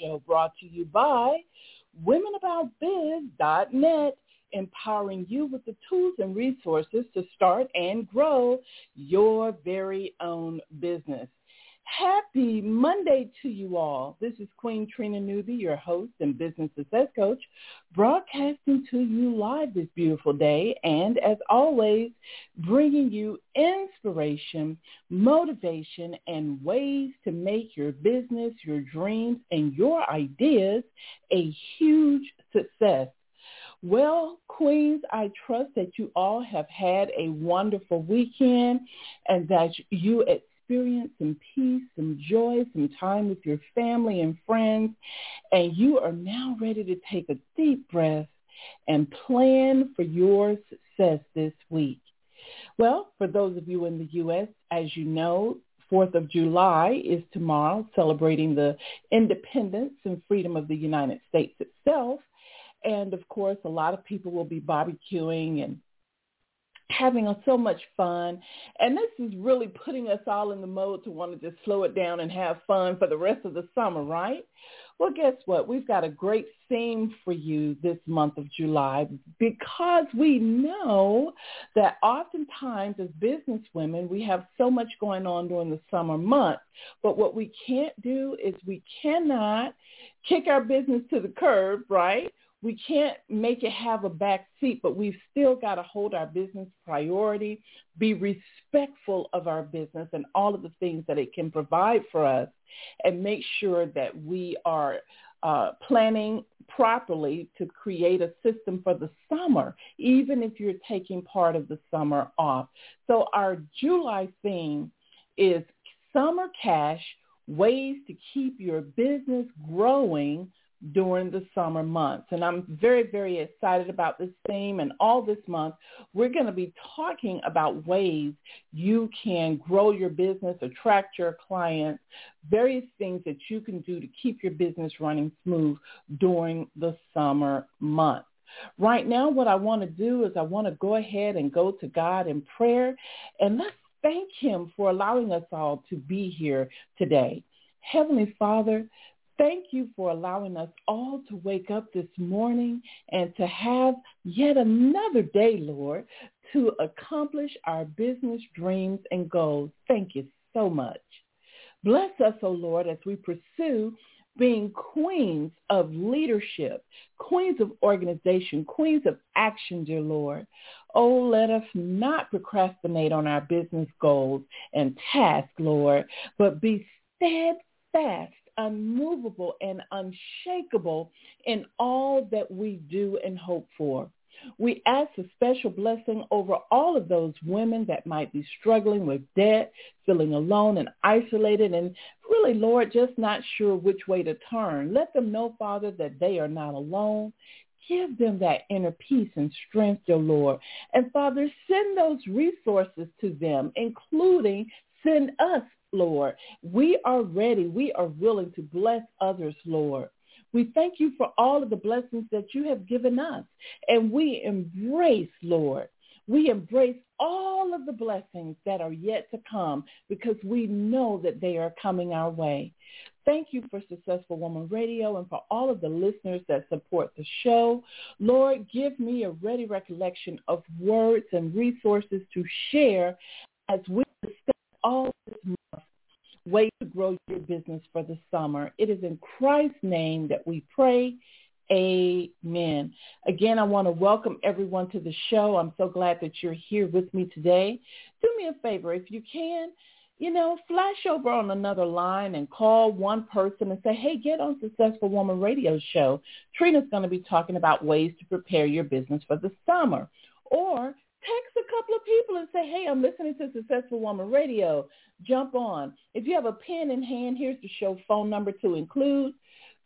show brought to you by womenaboutbiz.net, empowering you with the tools and resources to start and grow your very own business. Happy Monday to you all. This is Queen Trina Newby, your host and business success coach, broadcasting to you live this beautiful day and as always, bringing you inspiration, motivation, and ways to make your business, your dreams, and your ideas a huge success. Well, Queens, I trust that you all have had a wonderful weekend and that you experience some peace, some joy, some time with your family and friends, and you are now ready to take a deep breath and plan for your success this week. Well, for those of you in the U.S., as you know, 4th of July is tomorrow, celebrating the independence and freedom of the United States itself. And of course, a lot of people will be barbecuing and having so much fun. And this is really putting us all in the mode to want to just slow it down and have fun for the rest of the summer, right? Well, guess what? We've got a great theme for you this month of July because we know that oftentimes as business women, we have so much going on during the summer months. But what we can't do is we cannot kick our business to the curb, right? We can't make it have a back seat, but we've still got to hold our business priority, be respectful of our business and all of the things that it can provide for us, and make sure that we are uh, planning properly to create a system for the summer, even if you're taking part of the summer off. So our July theme is summer cash, ways to keep your business growing during the summer months. And I'm very, very excited about this theme. And all this month, we're going to be talking about ways you can grow your business, attract your clients, various things that you can do to keep your business running smooth during the summer months. Right now, what I want to do is I want to go ahead and go to God in prayer and let's thank him for allowing us all to be here today. Heavenly Father, Thank you for allowing us all to wake up this morning and to have yet another day, Lord, to accomplish our business dreams and goals. Thank you so much. Bless us, O oh Lord, as we pursue being queens of leadership, queens of organization, queens of action, dear Lord. Oh, let us not procrastinate on our business goals and tasks, Lord, but be steadfast unmovable and unshakable in all that we do and hope for. We ask a special blessing over all of those women that might be struggling with debt, feeling alone and isolated, and really, Lord, just not sure which way to turn. Let them know, Father, that they are not alone. Give them that inner peace and strength, dear Lord. And Father, send those resources to them, including send us Lord. We are ready. We are willing to bless others, Lord. We thank you for all of the blessings that you have given us. And we embrace, Lord, we embrace all of the blessings that are yet to come because we know that they are coming our way. Thank you for Successful Woman Radio and for all of the listeners that support the show. Lord, give me a ready recollection of words and resources to share as we discuss all month, way to grow your business for the summer. It is in Christ's name that we pray. Amen. Again, I want to welcome everyone to the show. I'm so glad that you're here with me today. Do me a favor, if you can, you know, flash over on another line and call one person and say, hey, get on Successful Woman Radio Show. Trina's going to be talking about ways to prepare your business for the summer. Or text a couple of people and say, hey, I'm listening to Successful Woman Radio. Jump on. If you have a pen in hand, here's the show phone number to include,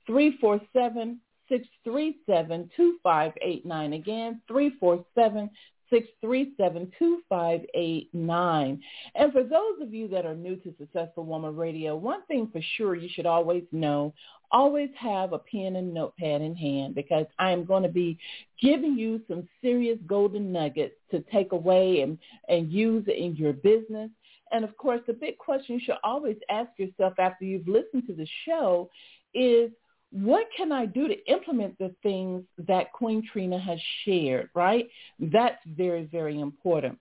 347 637 2589. Again, 347 637-2589. And for those of you that are new to Successful Woman Radio, one thing for sure you should always know, always have a pen and notepad in hand because I am going to be giving you some serious golden nuggets to take away and, and use in your business. And of course, the big question you should always ask yourself after you've listened to the show is, what can I do to implement the things that Queen Trina has shared, right? That's very, very important.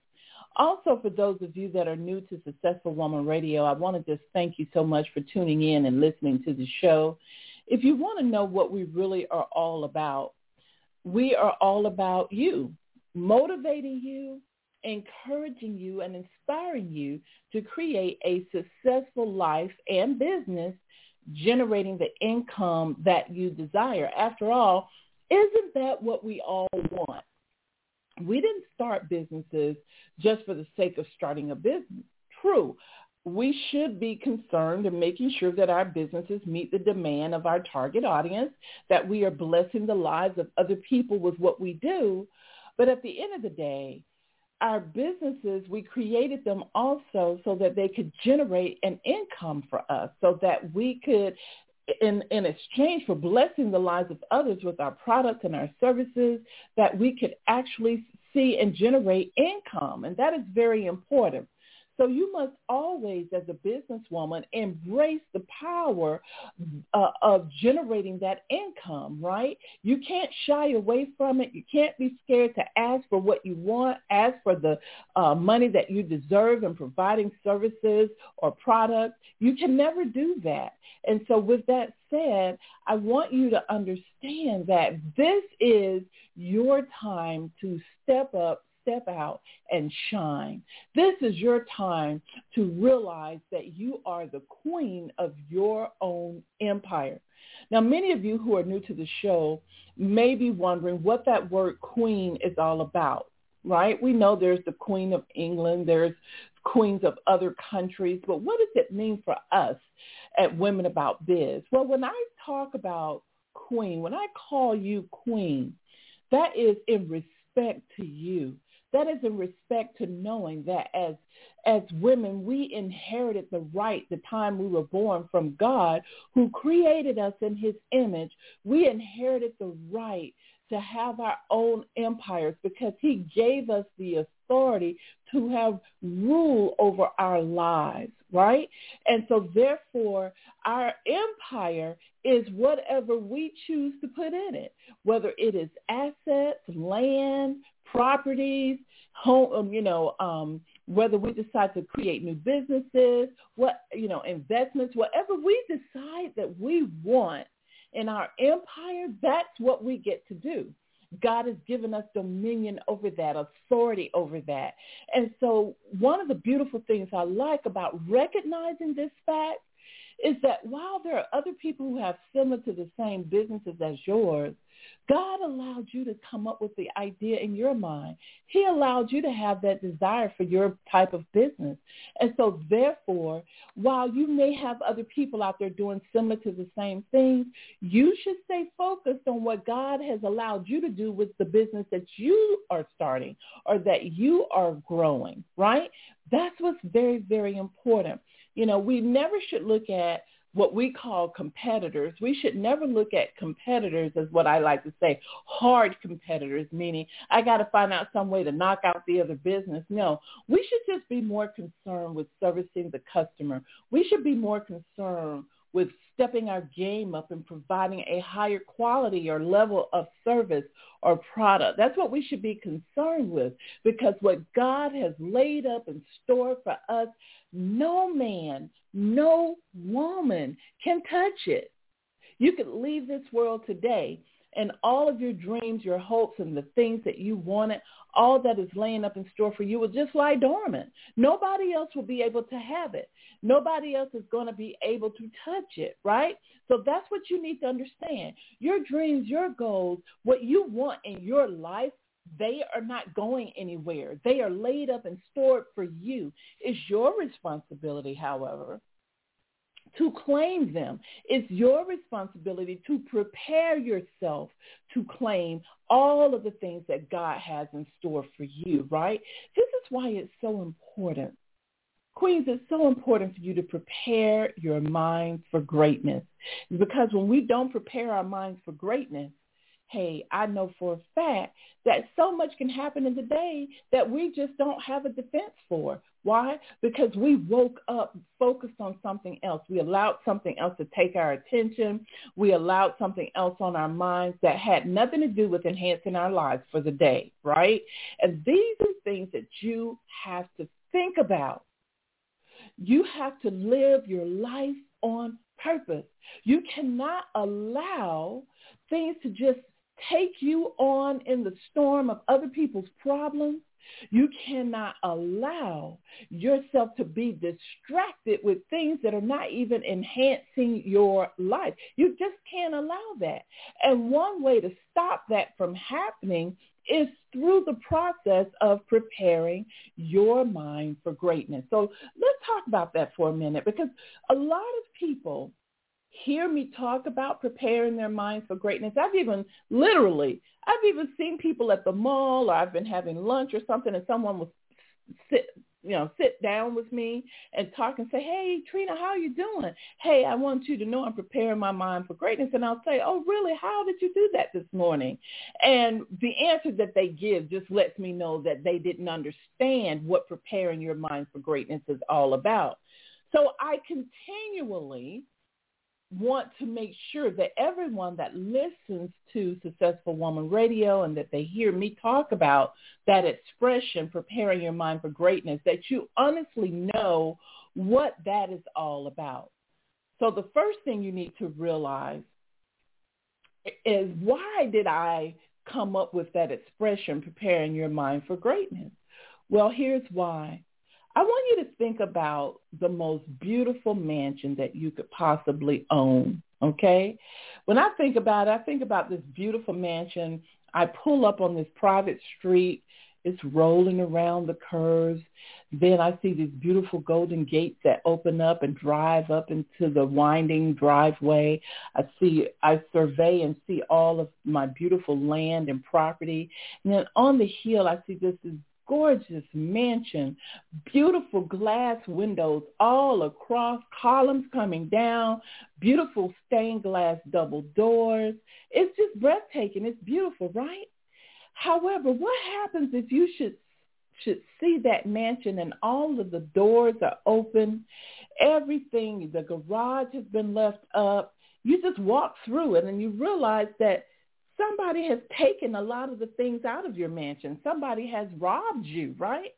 Also, for those of you that are new to Successful Woman Radio, I want to just thank you so much for tuning in and listening to the show. If you want to know what we really are all about, we are all about you, motivating you, encouraging you, and inspiring you to create a successful life and business generating the income that you desire. After all, isn't that what we all want? We didn't start businesses just for the sake of starting a business. True. We should be concerned in making sure that our businesses meet the demand of our target audience, that we are blessing the lives of other people with what we do. But at the end of the day, our businesses, we created them also so that they could generate an income for us, so that we could, in, in exchange for blessing the lives of others with our products and our services, that we could actually see and generate income. And that is very important. So you must always, as a businesswoman, embrace the power uh, of generating that income, right? You can't shy away from it. You can't be scared to ask for what you want, ask for the uh, money that you deserve in providing services or products. You can never do that. And so with that said, I want you to understand that this is your time to step up step out and shine. This is your time to realize that you are the queen of your own empire. Now, many of you who are new to the show may be wondering what that word queen is all about, right? We know there's the queen of England, there's queens of other countries, but what does it mean for us at Women About Biz? Well, when I talk about queen, when I call you queen, that is in respect to you. That is in respect to knowing that as as women, we inherited the right the time we were born from God who created us in his image. We inherited the right to have our own empires because he gave us the authority to have rule over our lives, right? And so therefore, our empire is whatever we choose to put in it, whether it is assets, land, properties, home, um, you know, um, whether we decide to create new businesses, what, you know, investments, whatever we decide that we want in our empire, that's what we get to do. God has given us dominion over that, authority over that. And so one of the beautiful things I like about recognizing this fact is that while there are other people who have similar to the same businesses as yours, God allowed you to come up with the idea in your mind. He allowed you to have that desire for your type of business. And so therefore, while you may have other people out there doing similar to the same things, you should stay focused on what God has allowed you to do with the business that you are starting or that you are growing, right? That's what's very, very important. You know, we never should look at what we call competitors. We should never look at competitors as what I like to say, hard competitors, meaning I got to find out some way to knock out the other business. No, we should just be more concerned with servicing the customer. We should be more concerned with stepping our game up and providing a higher quality or level of service or product. That's what we should be concerned with because what God has laid up in store for us, no man, no woman can touch it. You could leave this world today and all of your dreams, your hopes, and the things that you wanted, all that is laying up in store for you will just lie dormant. Nobody else will be able to have it. Nobody else is going to be able to touch it, right? So that's what you need to understand. Your dreams, your goals, what you want in your life, they are not going anywhere. They are laid up and stored for you. It's your responsibility, however, to claim them. It's your responsibility to prepare yourself to claim all of the things that God has in store for you, right? This is why it's so important. Queens, it's so important for you to prepare your mind for greatness. Because when we don't prepare our minds for greatness, hey, I know for a fact that so much can happen in the day that we just don't have a defense for. Why? Because we woke up focused on something else. We allowed something else to take our attention. We allowed something else on our minds that had nothing to do with enhancing our lives for the day, right? And these are things that you have to think about. You have to live your life on purpose. You cannot allow things to just take you on in the storm of other people's problems you cannot allow yourself to be distracted with things that are not even enhancing your life. You just can't allow that. And one way to stop that from happening is through the process of preparing your mind for greatness. So let's talk about that for a minute because a lot of people hear me talk about preparing their minds for greatness. I've even literally, I've even seen people at the mall or I've been having lunch or something and someone will sit, you know, sit down with me and talk and say, hey, Trina, how are you doing? Hey, I want you to know I'm preparing my mind for greatness. And I'll say, oh, really? How did you do that this morning? And the answer that they give just lets me know that they didn't understand what preparing your mind for greatness is all about. So I continually want to make sure that everyone that listens to Successful Woman Radio and that they hear me talk about that expression, preparing your mind for greatness, that you honestly know what that is all about. So the first thing you need to realize is why did I come up with that expression, preparing your mind for greatness? Well, here's why. I want you to think about the most beautiful mansion that you could possibly own. Okay. When I think about it, I think about this beautiful mansion. I pull up on this private street. It's rolling around the curves. Then I see these beautiful golden gates that open up and drive up into the winding driveway. I see, I survey and see all of my beautiful land and property. And then on the hill, I see this, this gorgeous mansion, beautiful glass windows all across, columns coming down, beautiful stained glass double doors. It's just breathtaking. It's beautiful, right? However, what happens if you should should see that mansion and all of the doors are open, everything, the garage has been left up. You just walk through it and you realize that somebody has taken a lot of the things out of your mansion. Somebody has robbed you, right?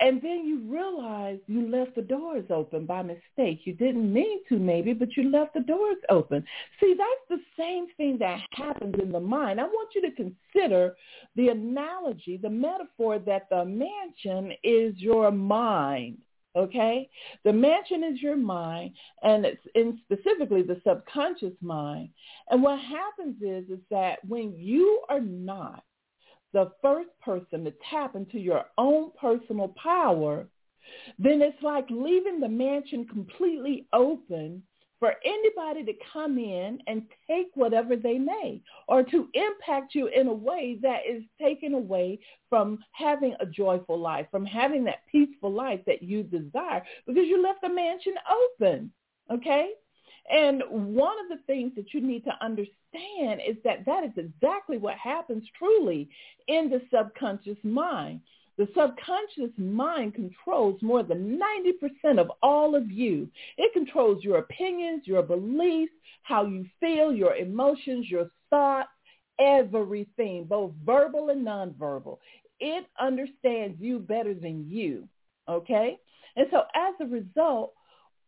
And then you realize you left the doors open by mistake. You didn't mean to maybe, but you left the doors open. See, that's the same thing that happens in the mind. I want you to consider the analogy, the metaphor that the mansion is your mind okay? The mansion is your mind, and it's in specifically the subconscious mind. And what happens is, is that when you are not the first person to tap into your own personal power, then it's like leaving the mansion completely open for anybody to come in and take whatever they may or to impact you in a way that is taken away from having a joyful life, from having that peaceful life that you desire because you left the mansion open. Okay? And one of the things that you need to understand is that that is exactly what happens truly in the subconscious mind. The subconscious mind controls more than 90% of all of you. It controls your opinions, your beliefs, how you feel, your emotions, your thoughts, everything, both verbal and nonverbal. It understands you better than you, okay? And so as a result,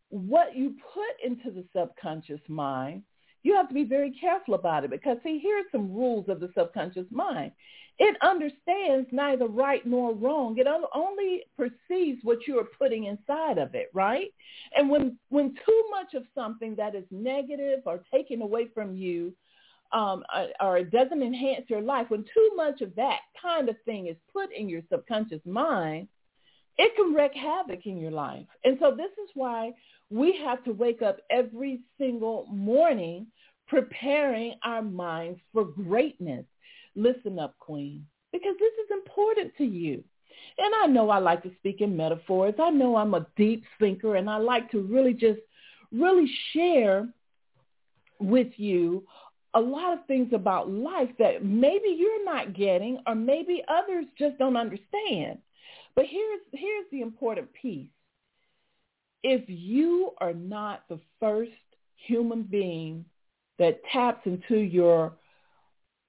what you put into the subconscious mind, you have to be very careful about it because see, here's some rules of the subconscious mind. It understands neither right nor wrong. It only perceives what you are putting inside of it, right? And when when too much of something that is negative or taken away from you, um, uh, or it doesn't enhance your life, when too much of that kind of thing is put in your subconscious mind, it can wreak havoc in your life. And so this is why we have to wake up every single morning preparing our minds for greatness. Listen up, Queen, because this is important to you. And I know I like to speak in metaphors. I know I'm a deep thinker and I like to really just really share with you a lot of things about life that maybe you're not getting or maybe others just don't understand. But here's, here's the important piece. If you are not the first human being that taps into your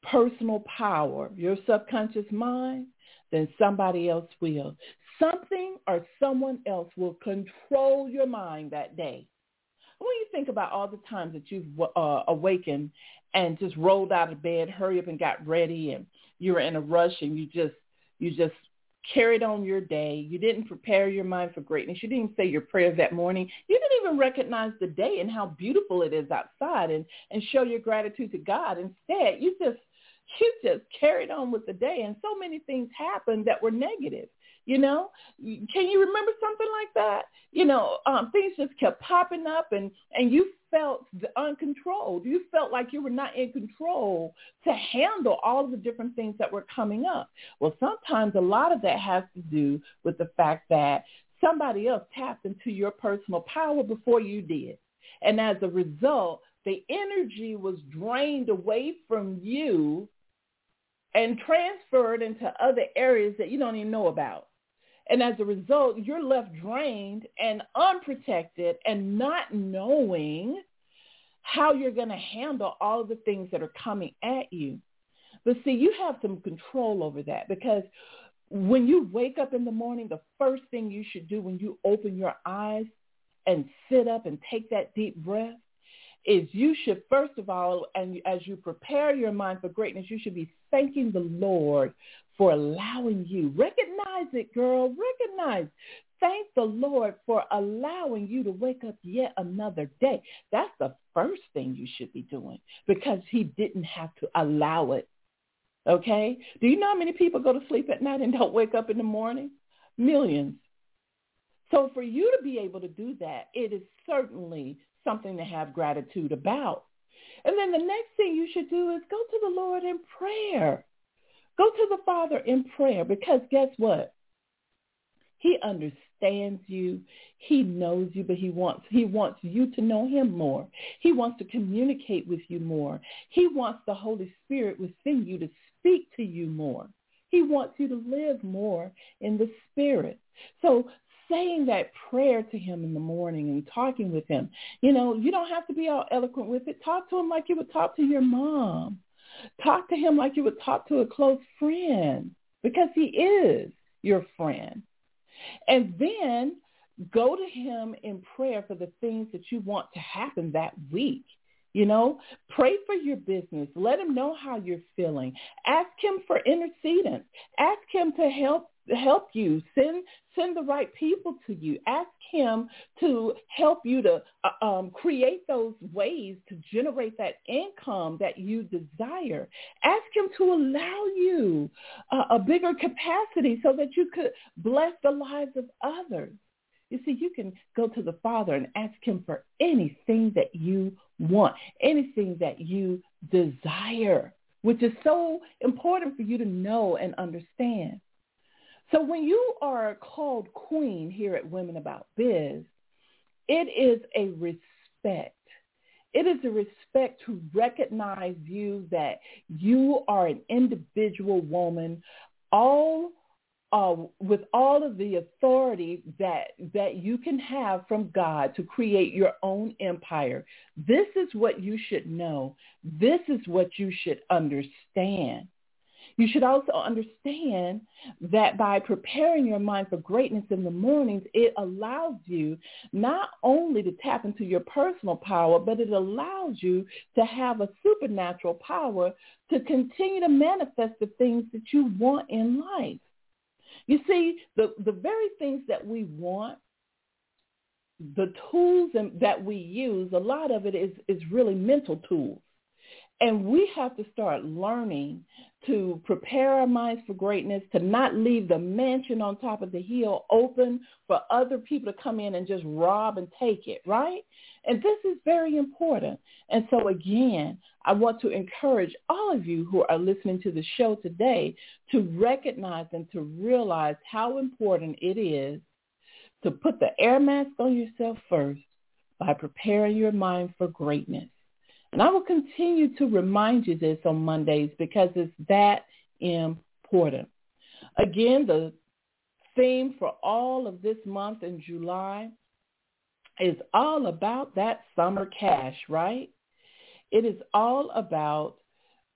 personal power, your subconscious mind, then somebody else will. Something or someone else will control your mind that day. When you think about all the times that you've uh, awakened and just rolled out of bed, hurry up and got ready, and you were in a rush and you just you just carried on your day. You didn't prepare your mind for greatness. You didn't say your prayers that morning. You didn't even recognize the day and how beautiful it is outside and, and show your gratitude to God. Instead, you just you just carried on with the day and so many things happened that were negative. You know, can you remember something like that? You know, um, things just kept popping up and, and you felt uncontrolled. You felt like you were not in control to handle all the different things that were coming up. Well, sometimes a lot of that has to do with the fact that somebody else tapped into your personal power before you did. And as a result, the energy was drained away from you and transferred into other areas that you don't even know about. And as a result, you're left drained and unprotected and not knowing how you're going to handle all of the things that are coming at you. But see, you have some control over that because when you wake up in the morning, the first thing you should do when you open your eyes and sit up and take that deep breath is you should first of all, and as you prepare your mind for greatness, you should be thanking the Lord for allowing you. Recognize it, girl. Recognize. Thank the Lord for allowing you to wake up yet another day. That's the first thing you should be doing because he didn't have to allow it. Okay? Do you know how many people go to sleep at night and don't wake up in the morning? Millions. So for you to be able to do that, it is certainly something to have gratitude about. And then the next thing you should do is go to the Lord in prayer. Go to the Father in prayer because guess what? He understands you. He knows you, but he wants he wants you to know him more. He wants to communicate with you more. He wants the Holy Spirit within you to speak to you more. He wants you to live more in the spirit. So saying that prayer to him in the morning and talking with him. You know, you don't have to be all eloquent with it. Talk to him like you would talk to your mom. Talk to him like you would talk to a close friend because he is your friend. And then go to him in prayer for the things that you want to happen that week. You know, pray for your business. Let him know how you're feeling. Ask him for intercedence. Ask him to help help you. Send send the right people to you. Ask him to help you to uh, um, create those ways to generate that income that you desire. Ask him to allow you uh, a bigger capacity so that you could bless the lives of others. You see, you can go to the Father and ask him for anything that you want, anything that you desire, which is so important for you to know and understand. So when you are called queen here at Women About Biz, it is a respect. It is a respect to recognize you that you are an individual woman, all uh, with all of the authority that that you can have from God to create your own empire. This is what you should know. This is what you should understand. You should also understand that by preparing your mind for greatness in the mornings, it allows you not only to tap into your personal power, but it allows you to have a supernatural power to continue to manifest the things that you want in life. You see, the, the very things that we want, the tools that we use, a lot of it is, is really mental tools. And we have to start learning to prepare our minds for greatness, to not leave the mansion on top of the hill open for other people to come in and just rob and take it, right? And this is very important. And so again, I want to encourage all of you who are listening to the show today to recognize and to realize how important it is to put the air mask on yourself first by preparing your mind for greatness. And I will continue to remind you this on Mondays because it's that important. Again, the theme for all of this month in July is all about that summer cash, right? It is all about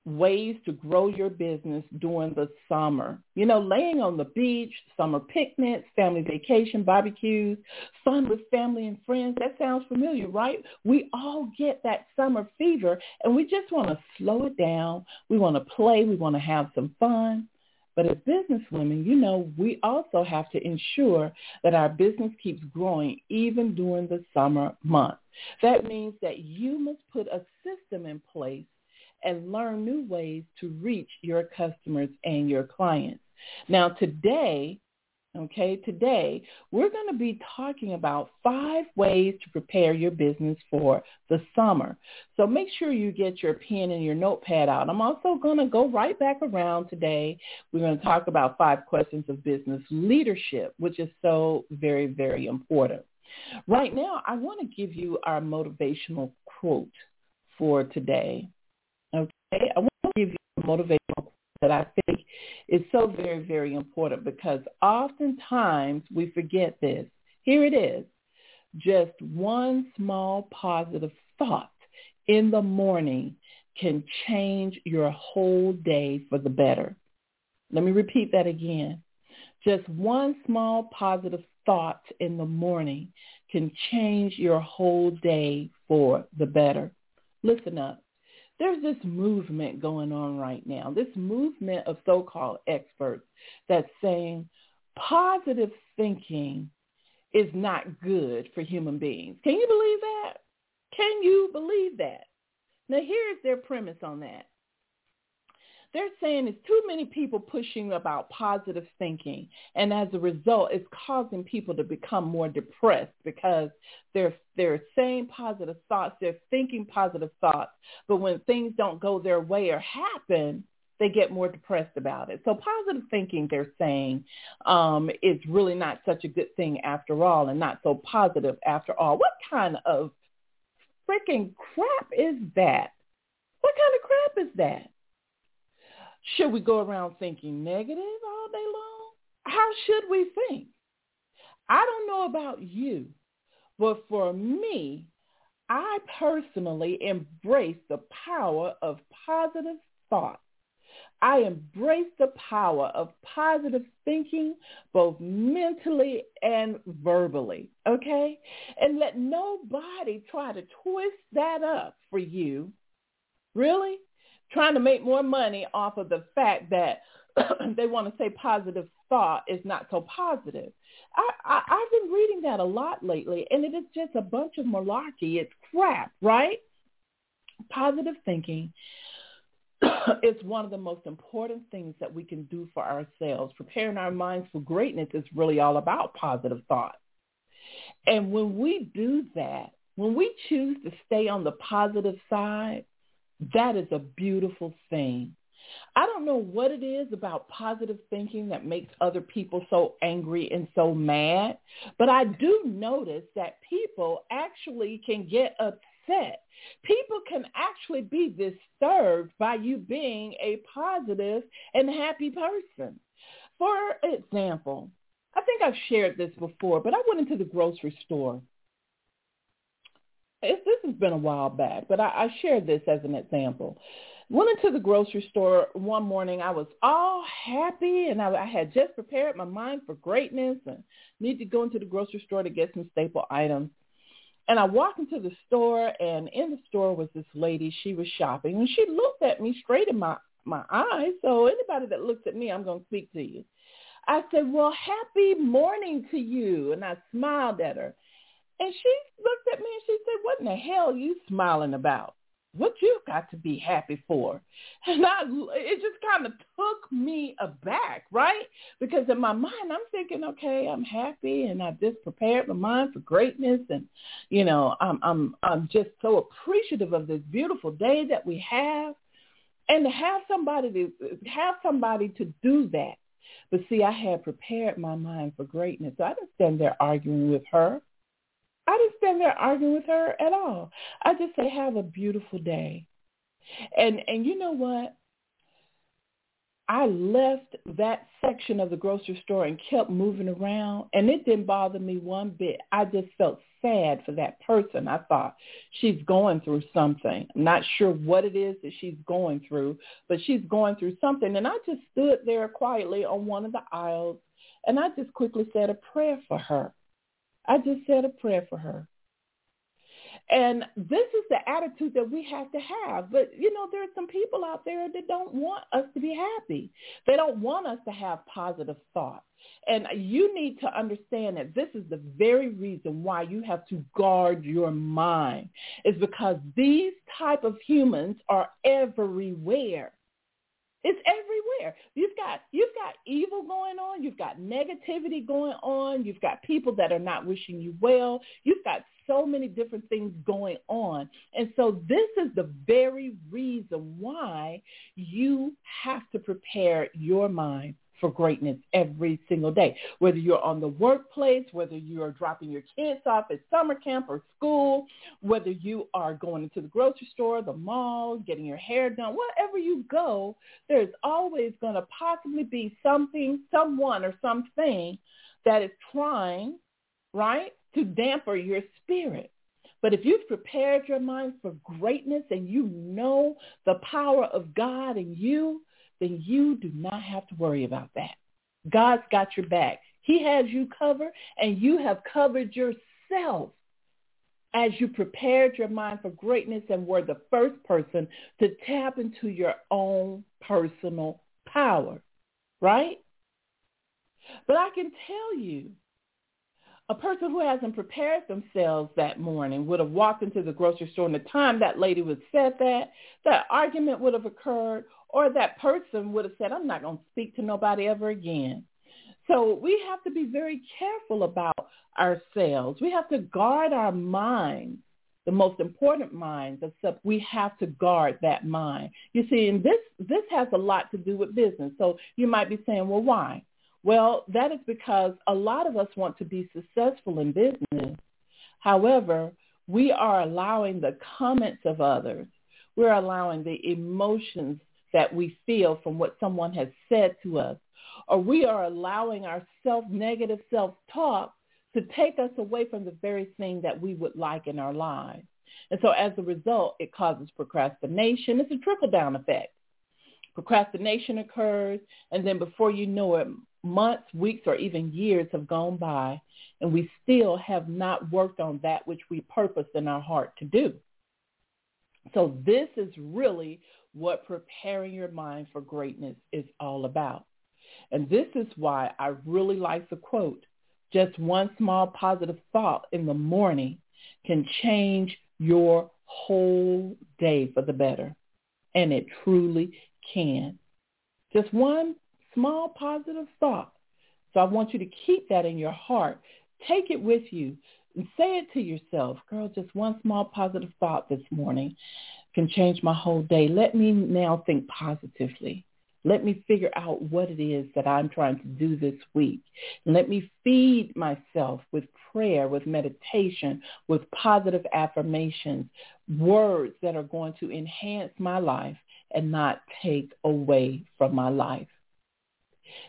ways to grow your business during the summer. You know, laying on the beach, summer picnics, family vacation, barbecues, fun with family and friends. That sounds familiar, right? We all get that summer fever and we just want to slow it down. We want to play. We want to have some fun. But as business women, you know, we also have to ensure that our business keeps growing even during the summer months. That means that you must put a system in place and learn new ways to reach your customers and your clients. Now today, okay, today we're going to be talking about five ways to prepare your business for the summer. So make sure you get your pen and your notepad out. I'm also going to go right back around today. We're going to talk about five questions of business leadership, which is so very, very important. Right now, I want to give you our motivational quote for today. I want to give you a motivational that I think is so very, very important because oftentimes we forget this. Here it is. Just one small positive thought in the morning can change your whole day for the better. Let me repeat that again. Just one small positive thought in the morning can change your whole day for the better. Listen up there's this movement going on right now, this movement of so-called experts that's saying positive thinking is not good for human beings. Can you believe that? Can you believe that? Now here's their premise on that. They're saying it's too many people pushing about positive thinking. And as a result, it's causing people to become more depressed because they're, they're saying positive thoughts, they're thinking positive thoughts. But when things don't go their way or happen, they get more depressed about it. So positive thinking, they're saying, um, is really not such a good thing after all and not so positive after all. What kind of freaking crap is that? What kind of crap is that? Should we go around thinking negative all day long? How should we think? I don't know about you, but for me, I personally embrace the power of positive thought. I embrace the power of positive thinking, both mentally and verbally, okay? And let nobody try to twist that up for you. Really? Trying to make more money off of the fact that they want to say positive thought is not so positive. I, I, I've been reading that a lot lately, and it is just a bunch of malarkey. It's crap, right? Positive thinking is one of the most important things that we can do for ourselves. Preparing our minds for greatness is really all about positive thought. And when we do that, when we choose to stay on the positive side, that is a beautiful thing. I don't know what it is about positive thinking that makes other people so angry and so mad, but I do notice that people actually can get upset. People can actually be disturbed by you being a positive and happy person. For example, I think I've shared this before, but I went into the grocery store this has been a while back, but I, I shared this as an example. Went into the grocery store one morning. I was all happy, and I, I had just prepared my mind for greatness and need to go into the grocery store to get some staple items. And I walked into the store, and in the store was this lady. She was shopping, and she looked at me straight in my my eyes. So anybody that looks at me, I'm going to speak to you. I said, well, happy morning to you. And I smiled at her. And she looked at me and she said, what in the hell are you smiling about? What you've got to be happy for? And I, it just kind of took me aback, right? Because in my mind, I'm thinking, okay, I'm happy and I've just prepared my mind for greatness. And, you know, I'm, I'm, I'm just so appreciative of this beautiful day that we have. And to have somebody to have somebody to do that. But see, I had prepared my mind for greatness. So I didn't stand there arguing with her. I didn't stand there arguing with her at all. I just say, have a beautiful day. And and you know what? I left that section of the grocery store and kept moving around and it didn't bother me one bit. I just felt sad for that person. I thought she's going through something. I'm not sure what it is that she's going through, but she's going through something. And I just stood there quietly on one of the aisles and I just quickly said a prayer for her. I just said a prayer for her. And this is the attitude that we have to have. But, you know, there are some people out there that don't want us to be happy. They don't want us to have positive thoughts. And you need to understand that this is the very reason why you have to guard your mind is because these type of humans are everywhere. It's everywhere. You've got you've got evil going on, you've got negativity going on, you've got people that are not wishing you well, you've got so many different things going on. And so this is the very reason why you have to prepare your mind for greatness every single day. Whether you're on the workplace, whether you are dropping your kids off at summer camp or school, whether you are going into the grocery store, the mall, getting your hair done, wherever you go, there's always going to possibly be something, someone or something that is trying, right, to damper your spirit. But if you've prepared your mind for greatness and you know the power of God in you, then you do not have to worry about that. God's got your back. He has you covered and you have covered yourself as you prepared your mind for greatness and were the first person to tap into your own personal power, right? But I can tell you a person who hasn't prepared themselves that morning would have walked into the grocery store and the time that lady would have said that, that argument would have occurred or that person would have said, I'm not going to speak to nobody ever again. So we have to be very careful about ourselves. We have to guard our minds, the most important minds, except we have to guard that mind. You see, and this, this has a lot to do with business. So you might be saying, well, why? Well, that is because a lot of us want to be successful in business. However, we are allowing the comments of others. We're allowing the emotions that we feel from what someone has said to us. Or we are allowing our self-negative self-talk to take us away from the very thing that we would like in our lives. And so as a result, it causes procrastination. It's a trickle-down effect. Procrastination occurs, and then before you know it, months, weeks, or even years have gone by, and we still have not worked on that which we purposed in our heart to do. So this is really what preparing your mind for greatness is all about. And this is why I really like the quote, just one small positive thought in the morning can change your whole day for the better. And it truly can. Just one small positive thought. So I want you to keep that in your heart. Take it with you and say it to yourself. Girl, just one small positive thought this morning can change my whole day. Let me now think positively. Let me figure out what it is that I'm trying to do this week. Let me feed myself with prayer, with meditation, with positive affirmations, words that are going to enhance my life and not take away from my life.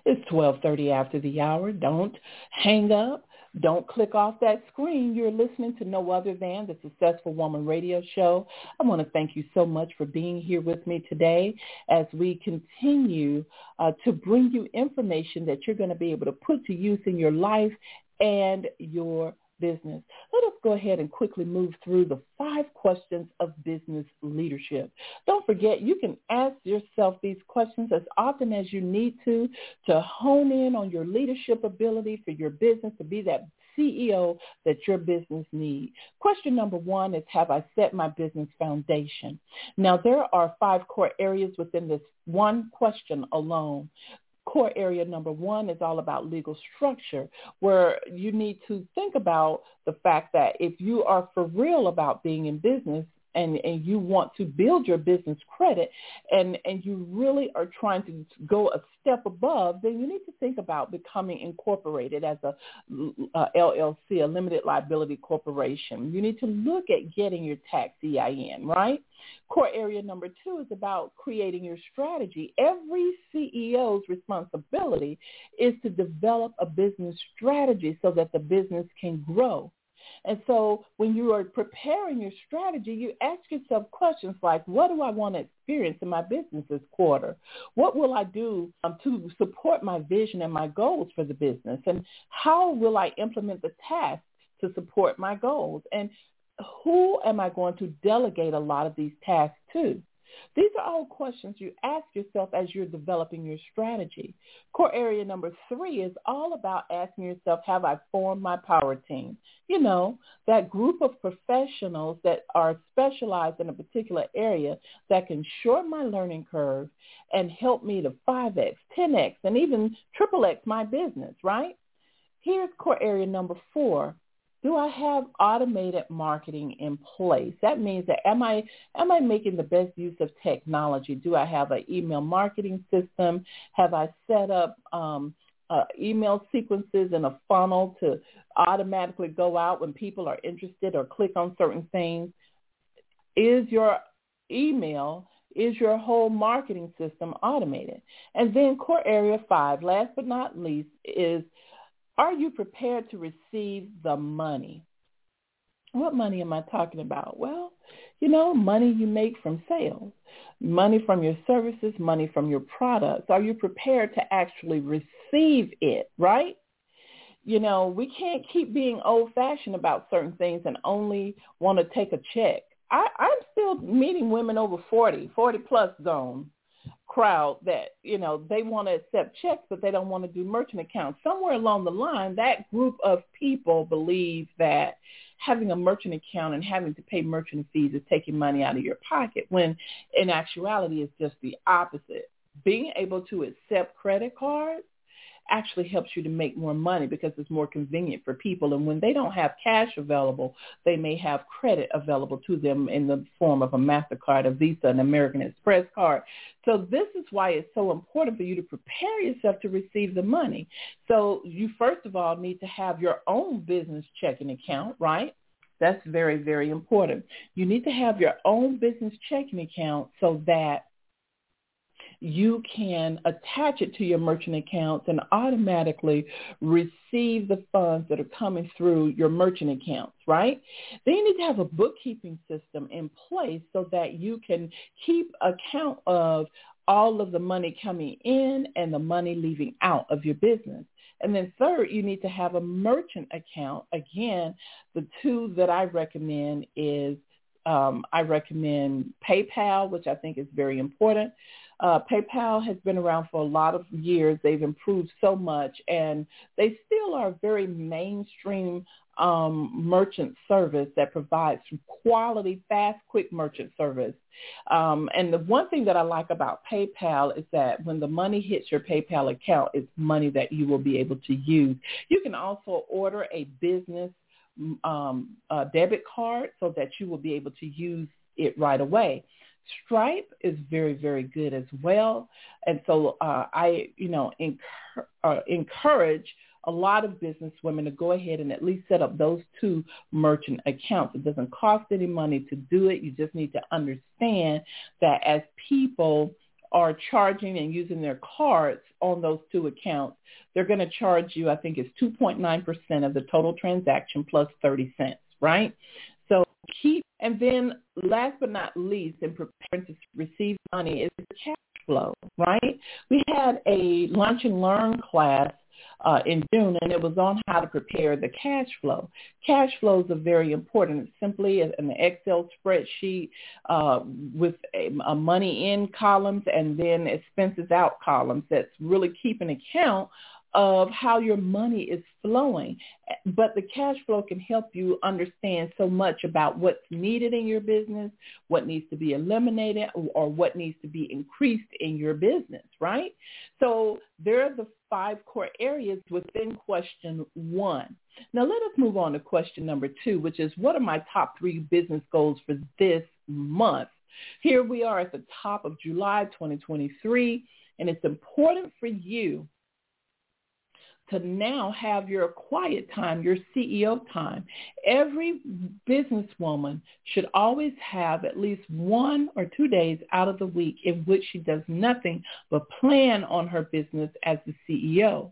It's 12:30 after the hour. Don't hang up. Don't click off that screen. You're listening to no other than the Successful Woman Radio Show. I want to thank you so much for being here with me today as we continue uh, to bring you information that you're going to be able to put to use in your life and your business. Let us go ahead and quickly move through the five questions of business leadership. Don't forget, you can ask yourself these questions as often as you need to to hone in on your leadership ability for your business to be that CEO that your business needs. Question number one is, have I set my business foundation? Now, there are five core areas within this one question alone core area number one is all about legal structure, where you need to think about the fact that if you are for real about being in business, and, and you want to build your business credit and, and you really are trying to go a step above, then you need to think about becoming incorporated as a, uh, a LLC, a limited liability corporation. You need to look at getting your tax EIN, right? Core area number two is about creating your strategy. Every CEO's responsibility is to develop a business strategy so that the business can grow. And so when you are preparing your strategy, you ask yourself questions like, what do I want to experience in my business this quarter? What will I do um, to support my vision and my goals for the business? And how will I implement the tasks to support my goals? And who am I going to delegate a lot of these tasks to? These are all questions you ask yourself as you're developing your strategy. Core area number three is all about asking yourself, have I formed my power team? You know, that group of professionals that are specialized in a particular area that can shorten my learning curve and help me to 5X, 10X, and even triple X my business, right? Here's core area number four do I have automated marketing in place? That means that am I am I making the best use of technology? Do I have an email marketing system? Have I set up um, uh, email sequences and a funnel to automatically go out when people are interested or click on certain things? Is your email is your whole marketing system automated? And then core area five, last but not least, is are you prepared to receive the money? What money am I talking about? Well, you know, money you make from sales, money from your services, money from your products. Are you prepared to actually receive it, right? You know, we can't keep being old-fashioned about certain things and only want to take a check. I, I'm still meeting women over 40, 40 plus zone crowd that, you know, they want to accept checks, but they don't want to do merchant accounts. Somewhere along the line, that group of people believe that having a merchant account and having to pay merchant fees is taking money out of your pocket, when in actuality it's just the opposite. Being able to accept credit cards actually helps you to make more money because it's more convenient for people. And when they don't have cash available, they may have credit available to them in the form of a MasterCard, a Visa, an American Express card. So this is why it's so important for you to prepare yourself to receive the money. So you first of all need to have your own business checking account, right? That's very, very important. You need to have your own business checking account so that you can attach it to your merchant accounts and automatically receive the funds that are coming through your merchant accounts, right? Then you need to have a bookkeeping system in place so that you can keep account of all of the money coming in and the money leaving out of your business. And then third, you need to have a merchant account. Again, the two that I recommend is um, I recommend PayPal, which I think is very important. Uh, PayPal has been around for a lot of years. They've improved so much, and they still are a very mainstream um, merchant service that provides quality, fast, quick merchant service. Um, and the one thing that I like about PayPal is that when the money hits your PayPal account, it's money that you will be able to use. You can also order a business um, a debit card so that you will be able to use it right away. Stripe is very, very good as well. And so uh, I, you know, uh, encourage a lot of business women to go ahead and at least set up those two merchant accounts. It doesn't cost any money to do it. You just need to understand that as people are charging and using their cards on those two accounts, they're going to charge you, I think it's 2.9% of the total transaction plus 30 cents, right? So keep, and then last but not least, in preparing to receive money is the cash flow, right? We had a lunch and learn class uh, in June, and it was on how to prepare the cash flow. Cash flows are very important. It's simply an Excel spreadsheet uh, with a, a money in columns and then expenses out columns that's really keeping account of how your money is flowing. But the cash flow can help you understand so much about what's needed in your business, what needs to be eliminated, or what needs to be increased in your business, right? So there are the five core areas within question one. Now let us move on to question number two, which is what are my top three business goals for this month. Here we are at the top of July 2023, and it's important for you to now have your quiet time, your CEO time. Every businesswoman should always have at least one or two days out of the week in which she does nothing but plan on her business as the CEO.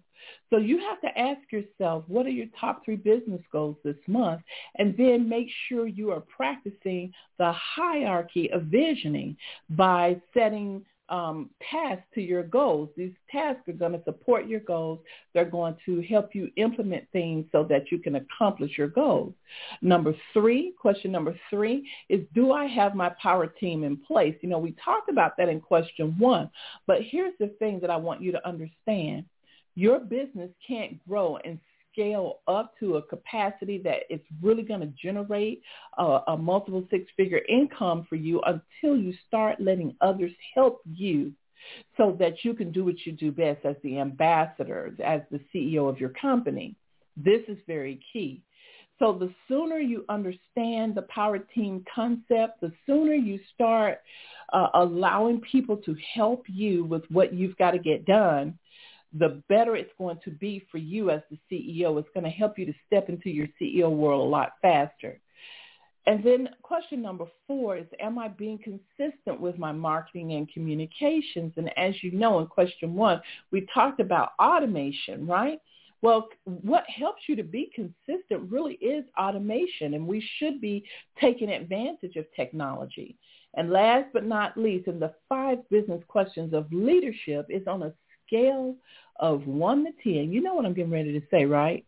So you have to ask yourself, what are your top three business goals this month? And then make sure you are practicing the hierarchy of visioning by setting um, tasks to your goals. These tasks are going to support your goals. They're going to help you implement things so that you can accomplish your goals. Number three, question number three is, do I have my power team in place? You know, we talked about that in question one, but here's the thing that I want you to understand. Your business can't grow and scale up to a capacity that it's really going to generate a, a multiple six-figure income for you until you start letting others help you so that you can do what you do best as the ambassador, as the CEO of your company. This is very key. So the sooner you understand the power team concept, the sooner you start uh, allowing people to help you with what you've got to get done, the better it's going to be for you as the CEO. It's going to help you to step into your CEO world a lot faster. And then question number four is, am I being consistent with my marketing and communications? And as you know, in question one, we talked about automation, right? Well, what helps you to be consistent really is automation, and we should be taking advantage of technology. And last but not least, in the five business questions of leadership is on a scale of 1 to 10, you know what I'm getting ready to say, right?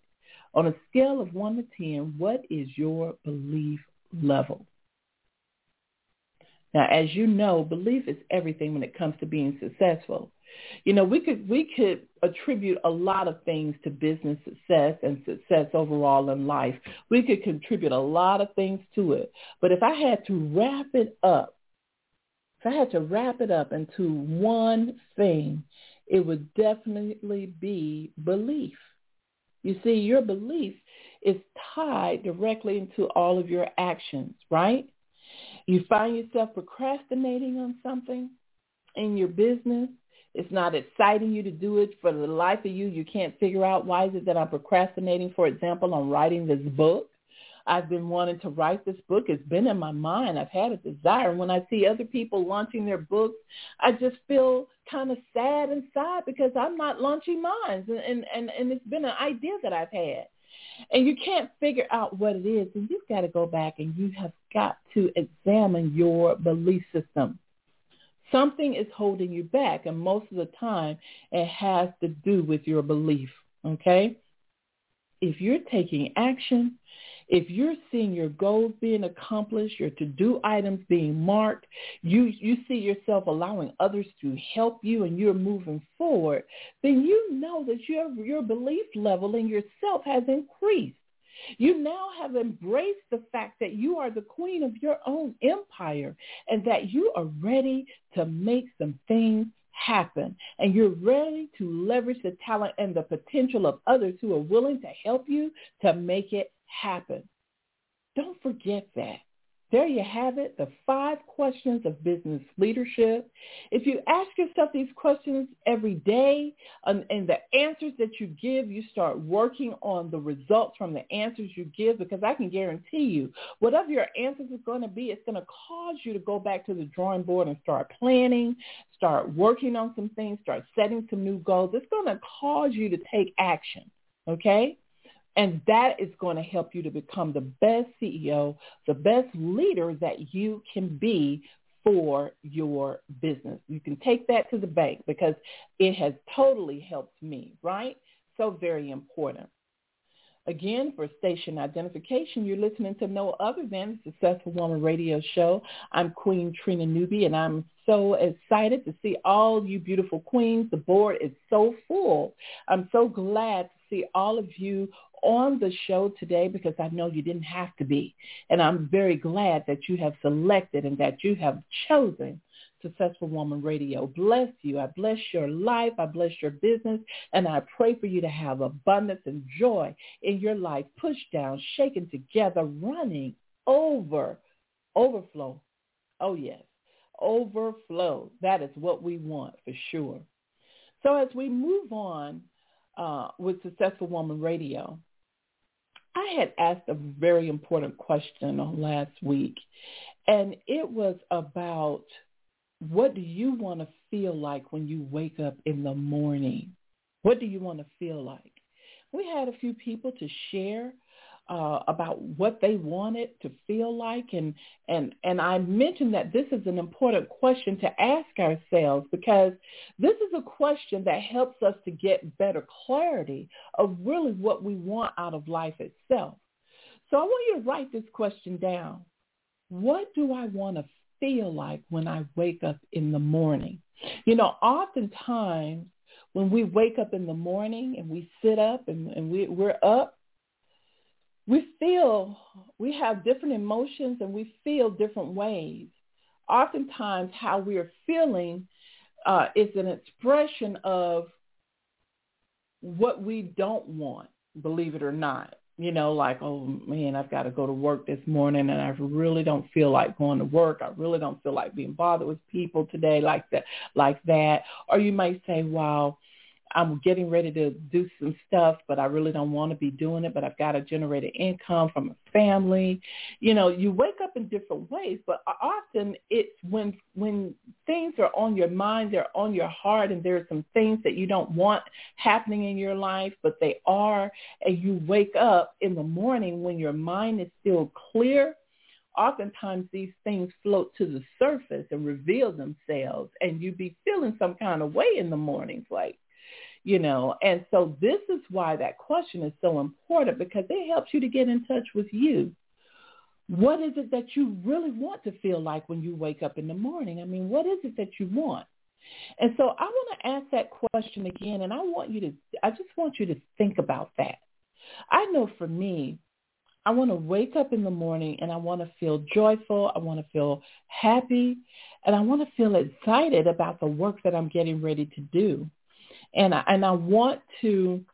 On a scale of 1 to 10, what is your belief level? Now, as you know, belief is everything when it comes to being successful. You know, we could we could attribute a lot of things to business success and success overall in life. We could contribute a lot of things to it. But if I had to wrap it up, if I had to wrap it up into one thing, it would definitely be belief. You see, your belief is tied directly into all of your actions, right? You find yourself procrastinating on something in your business. It's not exciting you to do it for the life of you. You can't figure out why is it that I'm procrastinating, for example, on writing this book. I've been wanting to write this book. It's been in my mind. I've had a desire. And when I see other people launching their books, I just feel kind of sad inside because I'm not launching mine. And, and, and, and it's been an idea that I've had. And you can't figure out what it is. And you've got to go back and you have got to examine your belief system. Something is holding you back. And most of the time, it has to do with your belief. Okay? If you're taking action, if you're seeing your goals being accomplished, your to-do items being marked, you, you see yourself allowing others to help you and you're moving forward, then you know that your, your belief level in yourself has increased. You now have embraced the fact that you are the queen of your own empire and that you are ready to make some things happen. And you're ready to leverage the talent and the potential of others who are willing to help you to make it happen. Don't forget that. There you have it, the five questions of business leadership. If you ask yourself these questions every day um, and the answers that you give, you start working on the results from the answers you give because I can guarantee you, whatever your answers is going to be, it's going to cause you to go back to the drawing board and start planning, start working on some things, start setting some new goals. It's going to cause you to take action. Okay? And that is going to help you to become the best CEO, the best leader that you can be for your business. You can take that to the bank because it has totally helped me, right? So very important. Again, for station identification, you're listening to no other than the Successful Woman Radio Show. I'm Queen Trina Newby, and I'm so excited to see all you beautiful queens. The board is so full. I'm so glad to see all of you on the show today because I know you didn't have to be. And I'm very glad that you have selected and that you have chosen Successful Woman Radio. Bless you. I bless your life. I bless your business. And I pray for you to have abundance and joy in your life, pushed down, shaken together, running over, overflow Oh, yes. Overflow. That is what we want for sure. So as we move on uh, with Successful Woman Radio, I had asked a very important question on last week, and it was about what do you want to feel like when you wake up in the morning? What do you want to feel like? We had a few people to share uh, about what they want it to feel like, and and and I mentioned that this is an important question to ask ourselves because this is a question that helps us to get better clarity of really what we want out of life itself. So I want you to write this question down. What do I want to feel like when I wake up in the morning? You know, oftentimes when we wake up in the morning and we sit up and, and we, we're up, we feel, we have different emotions and we feel different ways. Oftentimes how we are feeling uh, is an expression of what we don't want, believe it or not you know, like, oh man, I've got to go to work this morning and I really don't feel like going to work. I really don't feel like being bothered with people today like that, like that. Or you might say, wow, I'm getting ready to do some stuff, but I really don't want to be doing it, but I've got to generate an income from a family. You know, you wake up in different ways, but often it's when when things are on your mind, they're on your heart, and there are some things that you don't want happening in your life, but they are, and you wake up in the morning when your mind is still clear oftentimes these things float to the surface and reveal themselves and you'd be feeling some kind of way in the mornings like you know. And so this is why that question is so important because it helps you to get in touch with you. What is it that you really want to feel like when you wake up in the morning? I mean, what is it that you want? And so I want to ask that question again, and I want you to, I just want you to think about that. I know for me, I want to wake up in the morning and I want to feel joyful. I want to feel happy and I want to feel excited about the work that I'm getting ready to do and I, and I want to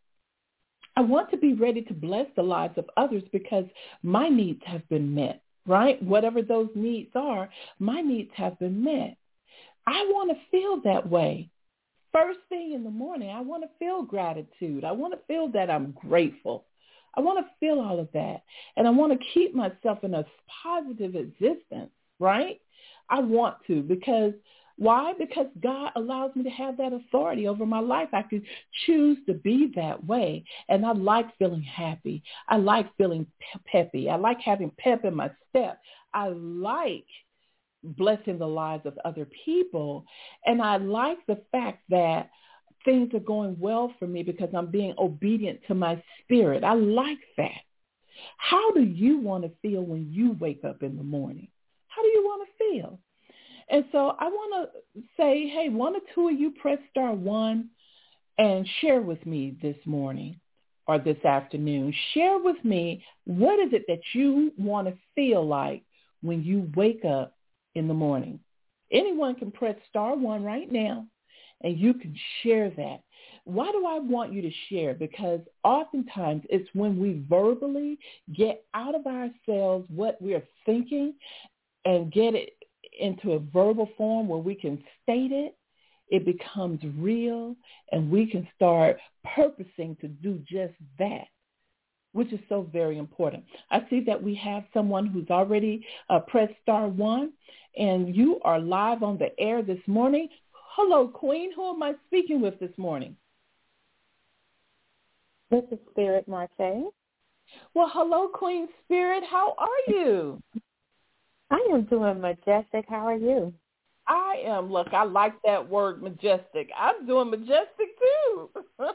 I want to be ready to bless the lives of others because my needs have been met, right? Whatever those needs are, my needs have been met. I want to feel that way. First thing in the morning, I want to feel gratitude. I want to feel that I'm grateful. I want to feel all of that. And I want to keep myself in a positive existence, right? I want to because why? Because God allows me to have that authority over my life. I can choose to be that way. And I like feeling happy. I like feeling peppy. I like having pep in my step. I like blessing the lives of other people. And I like the fact that things are going well for me because I'm being obedient to my spirit. I like that. How do you want to feel when you wake up in the morning? How do you want to feel? And so I want to say, hey, one or two of you press star one and share with me this morning or this afternoon. Share with me what is it that you want to feel like when you wake up in the morning. Anyone can press star one right now and you can share that. Why do I want you to share? Because oftentimes it's when we verbally get out of ourselves what we're thinking and get it into a verbal form where we can state it, it becomes real and we can start purposing to do just that, which is so very important. I see that we have someone who's already uh, pressed star one and you are live on the air this morning. Hello, Queen. Who am I speaking with this morning? This is Spirit Marte. Well, hello, Queen Spirit. How are you? I am doing majestic. How are you? I am. Look, I like that word majestic. I'm doing majestic too.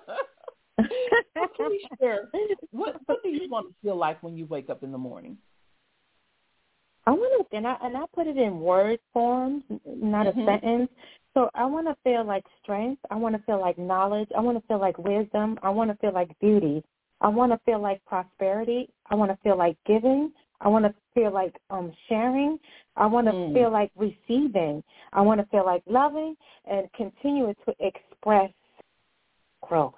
okay, sure. What What do you want to feel like when you wake up in the morning? I want to, and I and I put it in word form, not mm-hmm. a sentence. So I want to feel like strength. I want to feel like knowledge. I want to feel like wisdom. I want to feel like beauty. I want to feel like prosperity. I want to feel like giving. I want to feel like um sharing. I want to mm. feel like receiving. I want to feel like loving and continuing to express growth.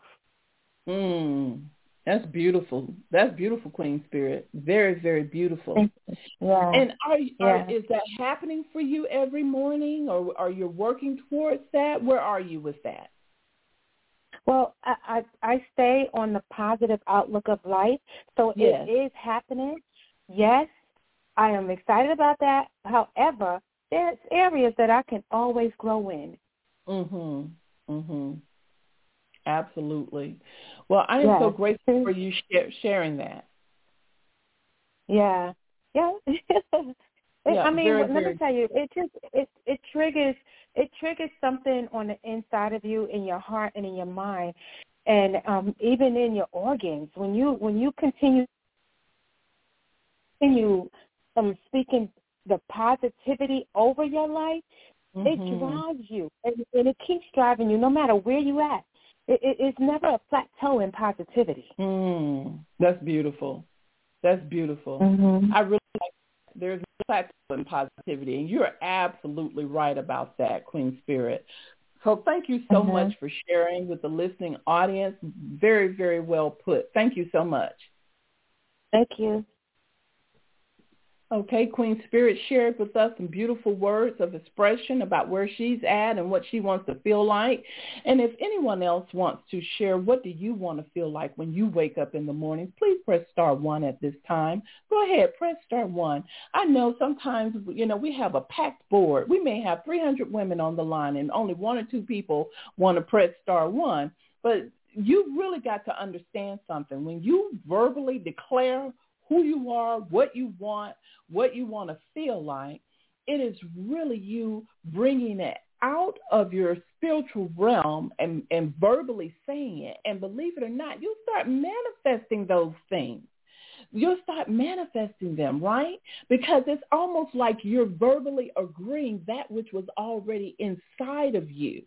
Mm. That's beautiful. That's beautiful, Queen Spirit. Very, very beautiful. Yeah. And are, are yeah. is that happening for you every morning, or are you working towards that? Where are you with that? Well, I, I I stay on the positive outlook of life, so yes. it is happening. Yes, I am excited about that. However, there's areas that I can always grow in. Mhm. Mhm. Absolutely. Well, I am yes. so grateful for you sharing that. Yeah. Yeah. yeah I mean, very, let very... me tell you, it just it it triggers it triggers something on the inside of you, in your heart, and in your mind, and um, even in your organs. When you when you continue continue um, speaking the positivity over your life, mm-hmm. it drives you, and, and it keeps driving you, no matter where you at. It, it, it's never a plateau in positivity. Mm, that's beautiful. That's beautiful. Mm-hmm. I really like that. There's no plateau in positivity, and you're absolutely right about that, Queen Spirit. So thank you so mm-hmm. much for sharing with the listening audience. Very, very well put. Thank you so much. Thank you. Okay, Queen Spirit shared with us some beautiful words of expression about where she's at and what she wants to feel like. And if anyone else wants to share, what do you want to feel like when you wake up in the morning? Please press star one at this time. Go ahead, press star one. I know sometimes, you know, we have a packed board. We may have 300 women on the line and only one or two people want to press star one. But you really got to understand something. When you verbally declare who you are, what you want, what you want to feel like, it is really you bringing it out of your spiritual realm and, and verbally saying it. And believe it or not, you'll start manifesting those things. You'll start manifesting them, right? Because it's almost like you're verbally agreeing that which was already inside of you.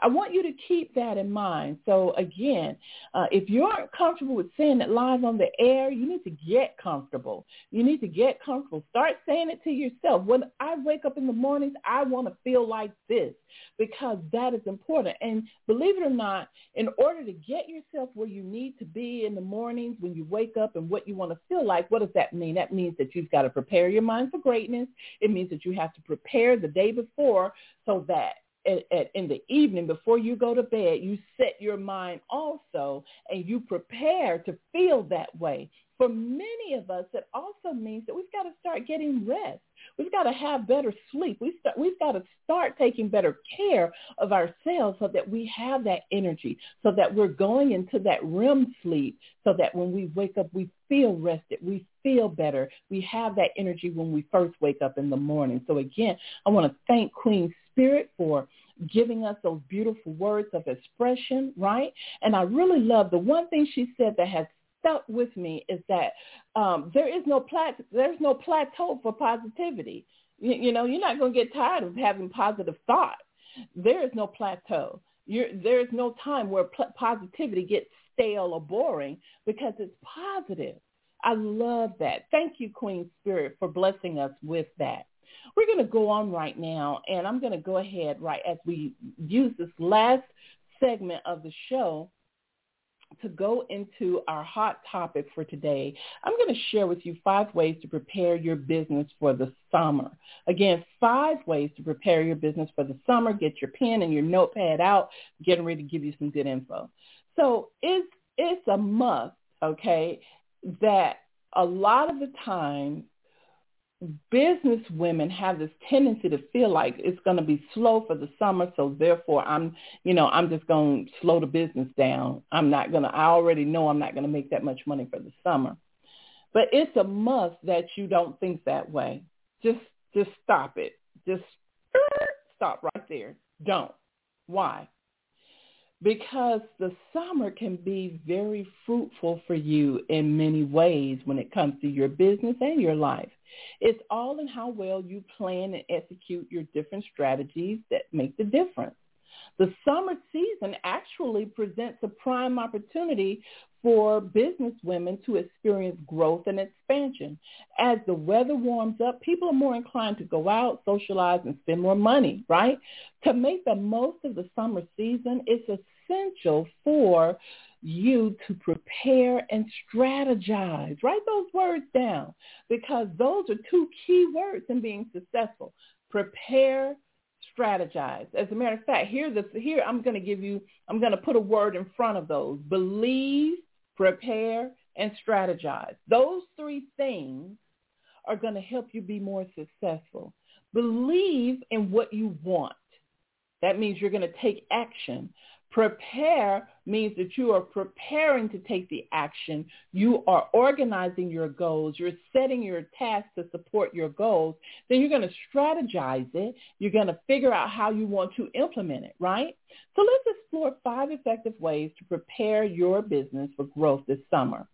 I want you to keep that in mind. So again, uh, if you aren't comfortable with saying it live on the air, you need to get comfortable. You need to get comfortable. Start saying it to yourself. When I wake up in the mornings, I want to feel like this because that is important. And believe it or not, in order to get yourself where you need to be in the mornings when you wake up and what you want to feel like, what does that mean? That means that you've got to prepare your mind for greatness. It means that you have to prepare the day before so that at, at, in the evening before you go to bed, you set your mind also and you prepare to feel that way. For many of us, it also means that we've got to start getting rest. We've got to have better sleep. We start, we've got to start taking better care of ourselves so that we have that energy, so that we're going into that REM sleep, so that when we wake up, we feel rested. We feel better. We have that energy when we first wake up in the morning. So again, I want to thank Queen Spirit for giving us those beautiful words of expression, right? And I really love the one thing she said that has stuck with me is that um, there is no plat- there's no plateau for positivity. You, you know, you're not going to get tired of having positive thought. There is no plateau. You're, there is no time where pl- positivity gets stale or boring because it's positive. I love that. Thank you, Queen Spirit, for blessing us with that. We're going to go on right now, and I'm going to go ahead right as we use this last segment of the show to go into our hot topic for today, I'm going to share with you five ways to prepare your business for the summer. Again, five ways to prepare your business for the summer. Get your pen and your notepad out. Getting ready to give you some good info. So it's, it's a must, okay, that a lot of the time business women have this tendency to feel like it's going to be slow for the summer so therefore i'm you know i'm just going to slow the business down. I'm not going to i already know i'm not going to make that much money for the summer. But it's a must that you don't think that way. Just just stop it. Just stop right there. Don't. Why because the summer can be very fruitful for you in many ways when it comes to your business and your life. It's all in how well you plan and execute your different strategies that make the difference. The summer season actually presents a prime opportunity for business women to experience growth and expansion. As the weather warms up, people are more inclined to go out, socialize, and spend more money, right? To make the most of the summer season, it's essential for you to prepare and strategize. Write those words down because those are two key words in being successful. Prepare, strategize. As a matter of fact, here, here I'm going to give you, I'm going to put a word in front of those. Believe, prepare, and strategize. Those three things are going to help you be more successful. Believe in what you want. That means you're going to take action. Prepare means that you are preparing to take the action. You are organizing your goals. You're setting your tasks to support your goals. Then you're going to strategize it. You're going to figure out how you want to implement it, right? So let's explore five effective ways to prepare your business for growth this summer.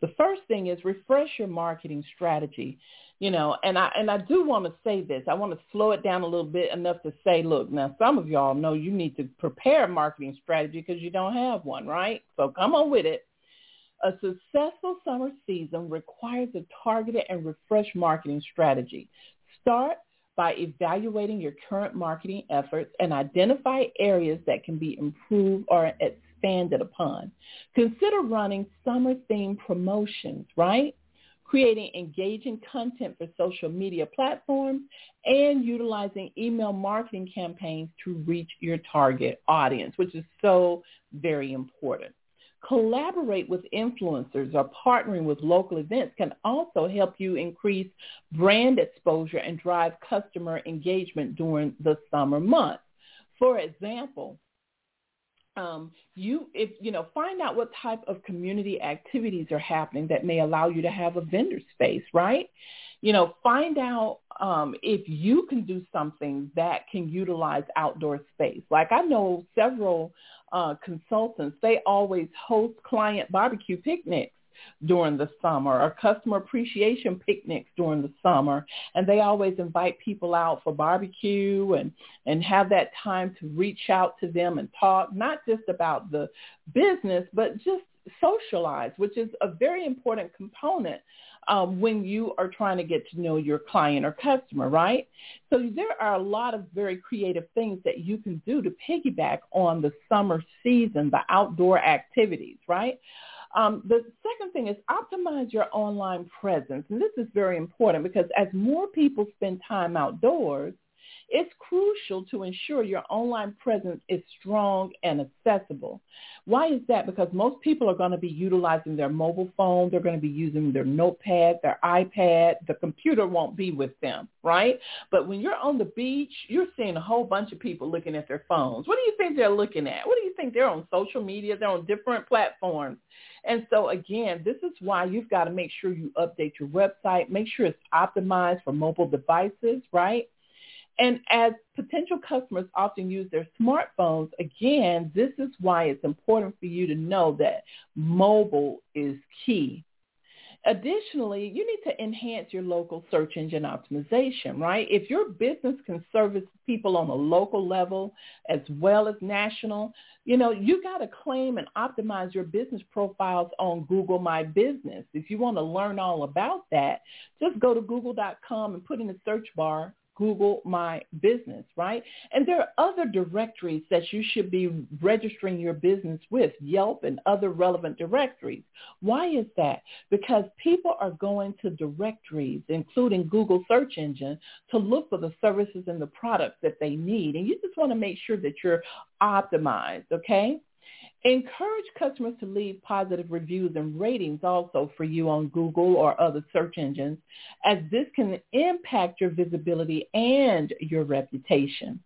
The first thing is refresh your marketing strategy you know, and I and I do want to say this. I want to slow it down a little bit enough to say, look, now some of y'all know you need to prepare a marketing strategy because you don't have one, right? So come on with it. A successful summer season requires a targeted and refreshed marketing strategy. Start by evaluating your current marketing efforts and identify areas that can be improved or expanded upon. Consider running summer-themed promotions, right? creating engaging content for social media platforms, and utilizing email marketing campaigns to reach your target audience, which is so very important. Collaborate with influencers or partnering with local events can also help you increase brand exposure and drive customer engagement during the summer months. For example, um, you if you know find out what type of community activities are happening that may allow you to have a vendor space right? You know find out um, if you can do something that can utilize outdoor space. Like i know several uh, consultants they always host client barbecue picnics during the summer or customer appreciation picnics during the summer. And they always invite people out for barbecue and, and have that time to reach out to them and talk, not just about the business, but just socialize, which is a very important component um, when you are trying to get to know your client or customer, right? So there are a lot of very creative things that you can do to piggyback on the summer season, the outdoor activities, right? Um, the second thing is optimize your online presence. And this is very important because as more people spend time outdoors, it's crucial to ensure your online presence is strong and accessible. Why is that? Because most people are going to be utilizing their mobile phone. They're going to be using their notepad, their iPad. The computer won't be with them, right? But when you're on the beach, you're seeing a whole bunch of people looking at their phones. What do you think they're looking at? What do you think they're on social media? They're on different platforms. And so again, this is why you've got to make sure you update your website, make sure it's optimized for mobile devices, right? And as potential customers often use their smartphones, again, this is why it's important for you to know that mobile is key. Additionally, you need to enhance your local search engine optimization, right? If your business can service people on a local level as well as national, you know, you got to claim and optimize your business profiles on Google My Business. If you want to learn all about that, just go to google.com and put in the search bar Google My Business, right? And there are other directories that you should be registering your business with, Yelp and other relevant directories. Why is that? Because people are going to directories, including Google search engine, to look for the services and the products that they need. And you just want to make sure that you're optimized, okay? Encourage customers to leave positive reviews and ratings also for you on Google or other search engines, as this can impact your visibility and your reputation.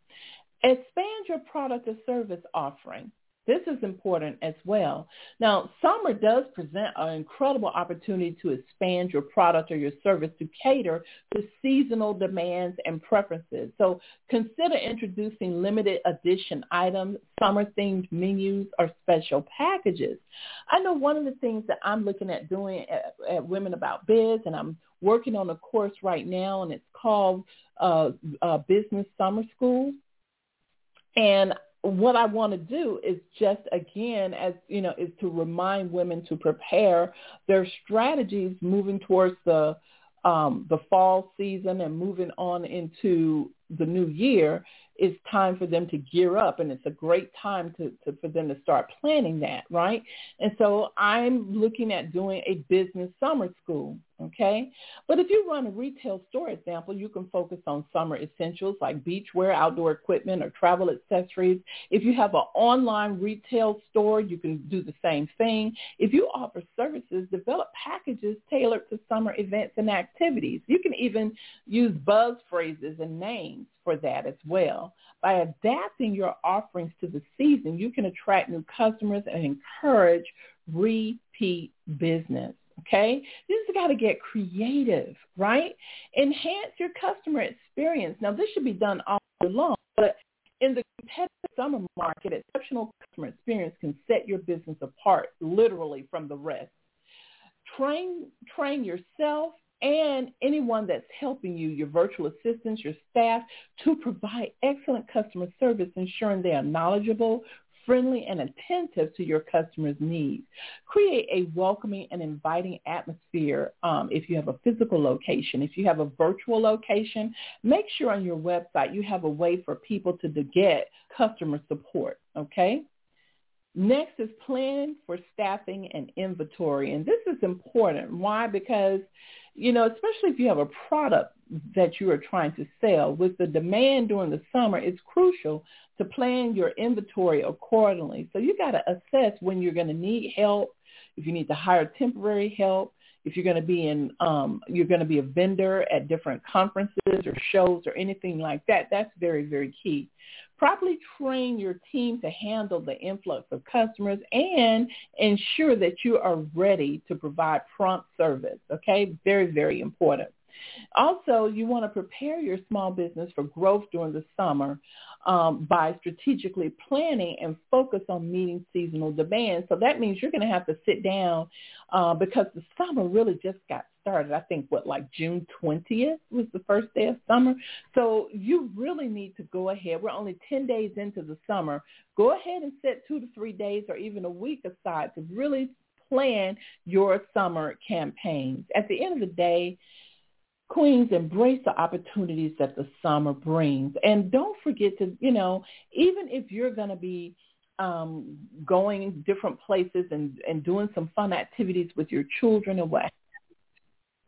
Expand your product or service offering. This is important as well. Now, summer does present an incredible opportunity to expand your product or your service to cater to seasonal demands and preferences. So consider introducing limited edition items, summer-themed menus, or special packages. I know one of the things that I'm looking at doing at, at Women About Biz, and I'm working on a course right now, and it's called uh, uh, Business Summer School. And what I want to do is just again, as you know, is to remind women to prepare their strategies moving towards the um, the fall season and moving on into the new year it's time for them to gear up and it's a great time to, to, for them to start planning that, right? And so I'm looking at doing a business summer school, okay? But if you run a retail store example, you can focus on summer essentials like beachwear, outdoor equipment, or travel accessories. If you have an online retail store, you can do the same thing. If you offer services, develop packages tailored to summer events and activities. You can even use buzz phrases and names for that as well. By adapting your offerings to the season, you can attract new customers and encourage repeat business. Okay? This just got to get creative, right? Enhance your customer experience. Now, this should be done all year long, but in the competitive summer market, exceptional customer experience can set your business apart literally from the rest. Train, train yourself and anyone that's helping you, your virtual assistants, your staff, to provide excellent customer service, ensuring they are knowledgeable, friendly, and attentive to your customers' needs. Create a welcoming and inviting atmosphere um, if you have a physical location. If you have a virtual location, make sure on your website you have a way for people to get customer support, okay? Next is planning for staffing and inventory. And this is important. Why? Because you know, especially if you have a product that you are trying to sell, with the demand during the summer, it's crucial to plan your inventory accordingly. So you got to assess when you're going to need help, if you need to hire temporary help, if you're going to be in, um, you're going to be a vendor at different conferences or shows or anything like that. That's very, very key. Properly train your team to handle the influx of customers and ensure that you are ready to provide prompt service. Okay, very, very important. Also, you want to prepare your small business for growth during the summer um, by strategically planning and focus on meeting seasonal demand. So that means you're going to have to sit down uh, because the summer really just got started. I think what like June 20th was the first day of summer. So you really need to go ahead. We're only 10 days into the summer. Go ahead and set two to three days or even a week aside to really plan your summer campaigns. At the end of the day, Queens, embrace the opportunities that the summer brings. And don't forget to, you know, even if you're going to be um, going different places and, and doing some fun activities with your children and what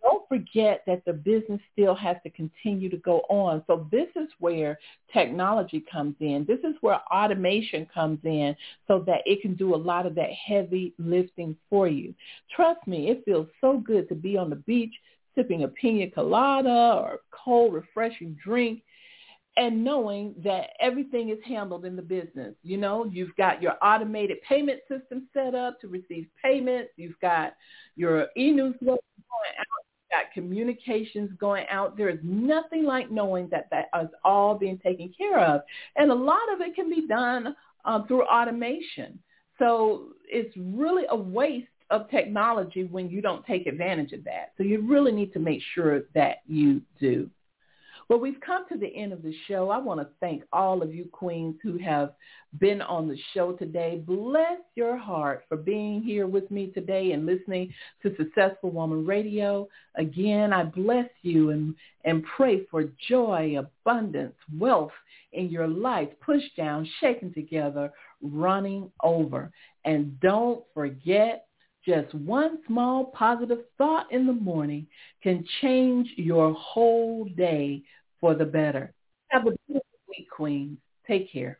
don't forget that the business still has to continue to go on. So this is where technology comes in. This is where automation comes in so that it can do a lot of that heavy lifting for you. Trust me, it feels so good to be on the beach sipping a pina colada or a cold, refreshing drink and knowing that everything is handled in the business. You know, you've got your automated payment system set up to receive payments. You've got your e-newsletter going out. You've got communications going out. There is nothing like knowing that that is all being taken care of. And a lot of it can be done uh, through automation. So it's really a waste of technology when you don't take advantage of that. So you really need to make sure that you do. Well, we've come to the end of the show. I want to thank all of you queens who have been on the show today. Bless your heart for being here with me today and listening to Successful Woman Radio. Again, I bless you and, and pray for joy, abundance, wealth in your life, pushed down, shaken together, running over. And don't forget just one small positive thought in the morning can change your whole day for the better. Have a beautiful week, Queens. Take care.